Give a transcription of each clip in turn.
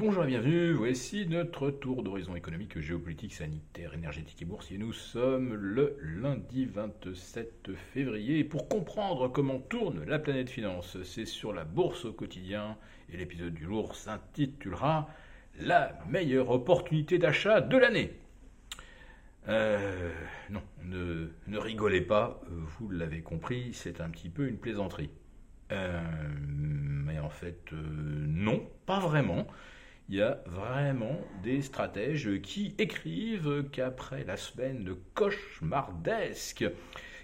Bonjour et bienvenue, voici notre tour d'horizon économique, géopolitique, sanitaire, énergétique et boursier. Nous sommes le lundi 27 février pour comprendre comment tourne la planète finance, c'est sur la bourse au quotidien et l'épisode du jour s'intitulera La meilleure opportunité d'achat de l'année. Euh, non, ne, ne, rigolez pas, vous l'avez compris, c'est un petit peu une plaisanterie. Euh, mais en fait, euh, non, pas vraiment il y a vraiment des stratèges qui écrivent qu'après la semaine de cauchemardesque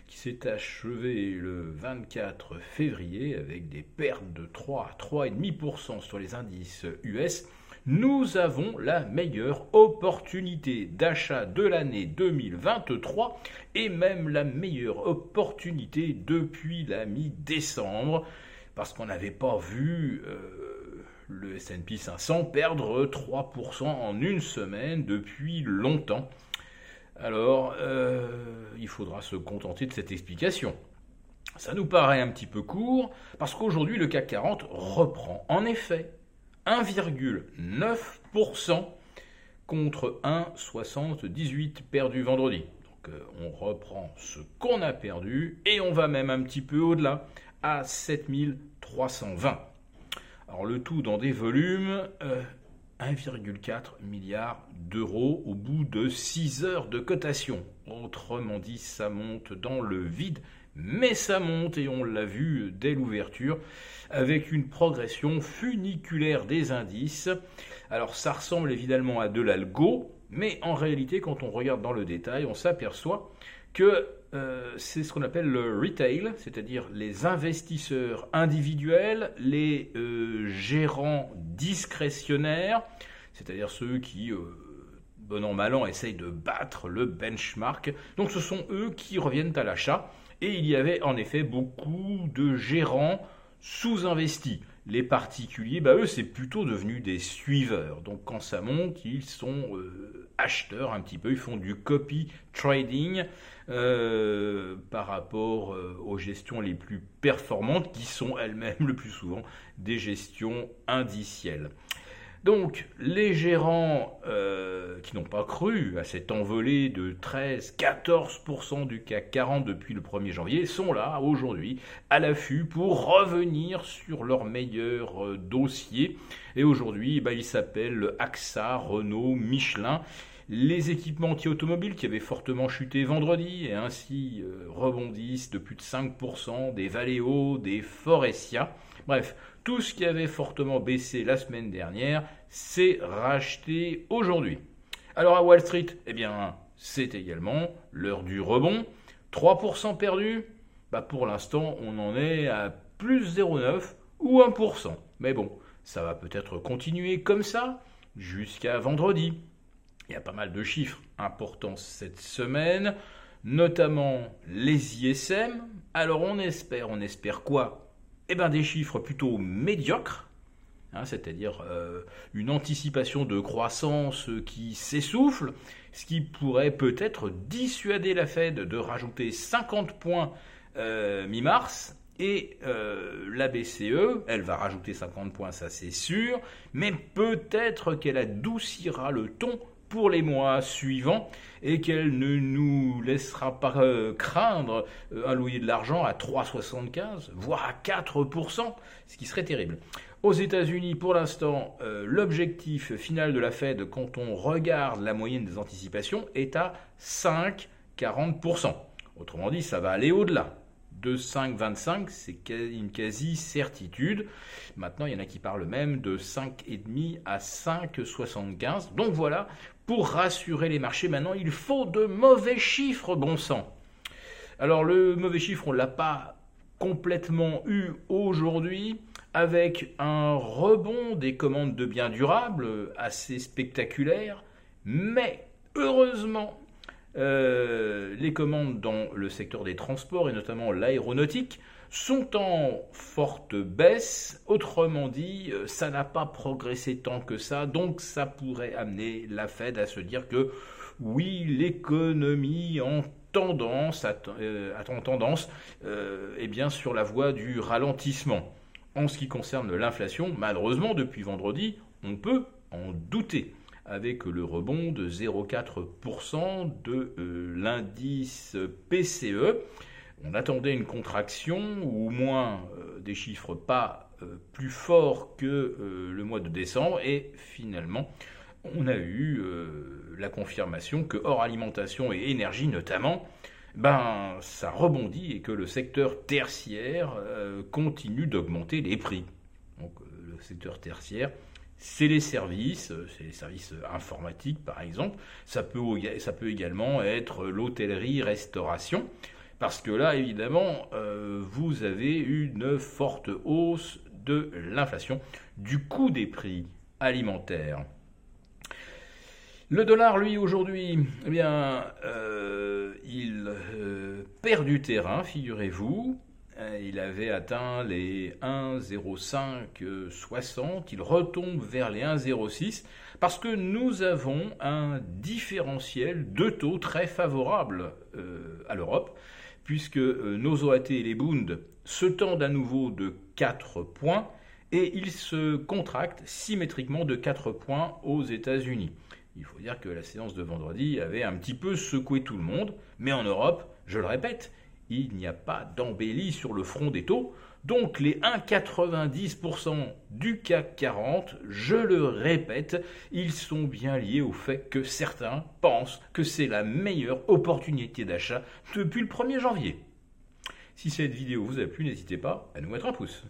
qui s'est achevée le 24 février avec des pertes de 3 à 3,5% sur les indices US, nous avons la meilleure opportunité d'achat de l'année 2023 et même la meilleure opportunité depuis la mi-décembre parce qu'on n'avait pas vu... Euh, le SP 500 perdre 3% en une semaine depuis longtemps. Alors, euh, il faudra se contenter de cette explication. Ça nous paraît un petit peu court, parce qu'aujourd'hui, le CAC 40 reprend en effet 1,9% contre 1,78 perdu vendredi. Donc, euh, on reprend ce qu'on a perdu et on va même un petit peu au-delà, à 7320. Alors le tout dans des volumes, 1,4 euh, milliard d'euros au bout de 6 heures de cotation. Autrement dit, ça monte dans le vide, mais ça monte, et on l'a vu dès l'ouverture, avec une progression funiculaire des indices. Alors ça ressemble évidemment à de l'algo, mais en réalité, quand on regarde dans le détail, on s'aperçoit que euh, c'est ce qu'on appelle le retail, c'est-à-dire les investisseurs individuels, les euh, gérants discrétionnaires, c'est-à-dire ceux qui, euh, bon an mal an, essayent de battre le benchmark. Donc ce sont eux qui reviennent à l'achat. Et il y avait en effet beaucoup de gérants sous-investis. Les particuliers, bah eux, c'est plutôt devenu des suiveurs. Donc quand ça monte, ils sont acheteurs un petit peu, ils font du copy trading. Euh, par rapport euh, aux gestions les plus performantes qui sont elles-mêmes le plus souvent des gestions indicielles. Donc les gérants euh, qui n'ont pas cru à cette envolée de 13-14% du CAC 40 depuis le 1er janvier sont là aujourd'hui à l'affût pour revenir sur leur meilleur dossier. Et aujourd'hui, bah, ils s'appellent AXA, Renault, Michelin les équipements anti-automobiles qui avaient fortement chuté vendredi et ainsi euh, rebondissent de plus de 5%, des Valeo, des Forestia. Bref, tout ce qui avait fortement baissé la semaine dernière s'est racheté aujourd'hui. Alors à Wall Street, eh bien, c'est également l'heure du rebond. 3% perdu bah Pour l'instant, on en est à plus 0,9 ou 1%. Mais bon, ça va peut-être continuer comme ça jusqu'à vendredi. Il y a pas mal de chiffres importants cette semaine, notamment les ISM. Alors on espère, on espère quoi? Eh bien des chiffres plutôt médiocres, hein, c'est-à-dire euh, une anticipation de croissance qui s'essouffle, ce qui pourrait peut-être dissuader la Fed de rajouter 50 points euh, mi-mars et euh, la BCE, elle va rajouter 50 points, ça c'est sûr, mais peut-être qu'elle adoucira le ton pour les mois suivants et qu'elle ne nous laissera pas craindre un loyer de l'argent à 3,75, voire à 4%, ce qui serait terrible. Aux États-Unis, pour l'instant, euh, l'objectif final de la Fed, quand on regarde la moyenne des anticipations, est à 5,40%. Autrement dit, ça va aller au-delà de 5,25, c'est une quasi-certitude. Maintenant, il y en a qui parlent même de 5,5 à 5,75. Donc voilà, pour rassurer les marchés, maintenant, il faut de mauvais chiffres, bon sang. Alors le mauvais chiffre, on ne l'a pas complètement eu aujourd'hui, avec un rebond des commandes de biens durables assez spectaculaire, mais heureusement, euh, les commandes dans le secteur des transports et notamment l'aéronautique sont en forte baisse. Autrement dit, euh, ça n'a pas progressé tant que ça, donc ça pourrait amener la Fed à se dire que oui, l'économie en tendance, euh, tendance eh bien, sur la voie du ralentissement. En ce qui concerne l'inflation, malheureusement, depuis vendredi, on peut en douter avec le rebond de 0,4% de euh, l'indice PCE. On attendait une contraction ou au moins euh, des chiffres pas euh, plus forts que le mois de décembre et finalement on a eu la confirmation que hors alimentation et énergie notamment, ben ça rebondit et que le secteur tertiaire continue d'augmenter les prix. Donc le secteur tertiaire, c'est les services, euh, c'est les services informatiques par exemple. Ça peut, ça peut également être l'hôtellerie-restauration. Parce que là, évidemment, euh, vous avez une forte hausse de l'inflation, du coût des prix alimentaires. Le dollar, lui, aujourd'hui, eh bien, euh, il perd du terrain, figurez-vous. Euh, il avait atteint les 1,0560, il retombe vers les 1,06 parce que nous avons un différentiel de taux très favorable euh, à l'Europe, puisque euh, nos OAT et les Bund se tendent à nouveau de 4 points et ils se contractent symétriquement de 4 points aux États-Unis. Il faut dire que la séance de vendredi avait un petit peu secoué tout le monde, mais en Europe, je le répète, il n'y a pas d'embellie sur le front des taux. Donc les 1,90% du CAC 40, je le répète, ils sont bien liés au fait que certains pensent que c'est la meilleure opportunité d'achat depuis le 1er janvier. Si cette vidéo vous a plu, n'hésitez pas à nous mettre un pouce.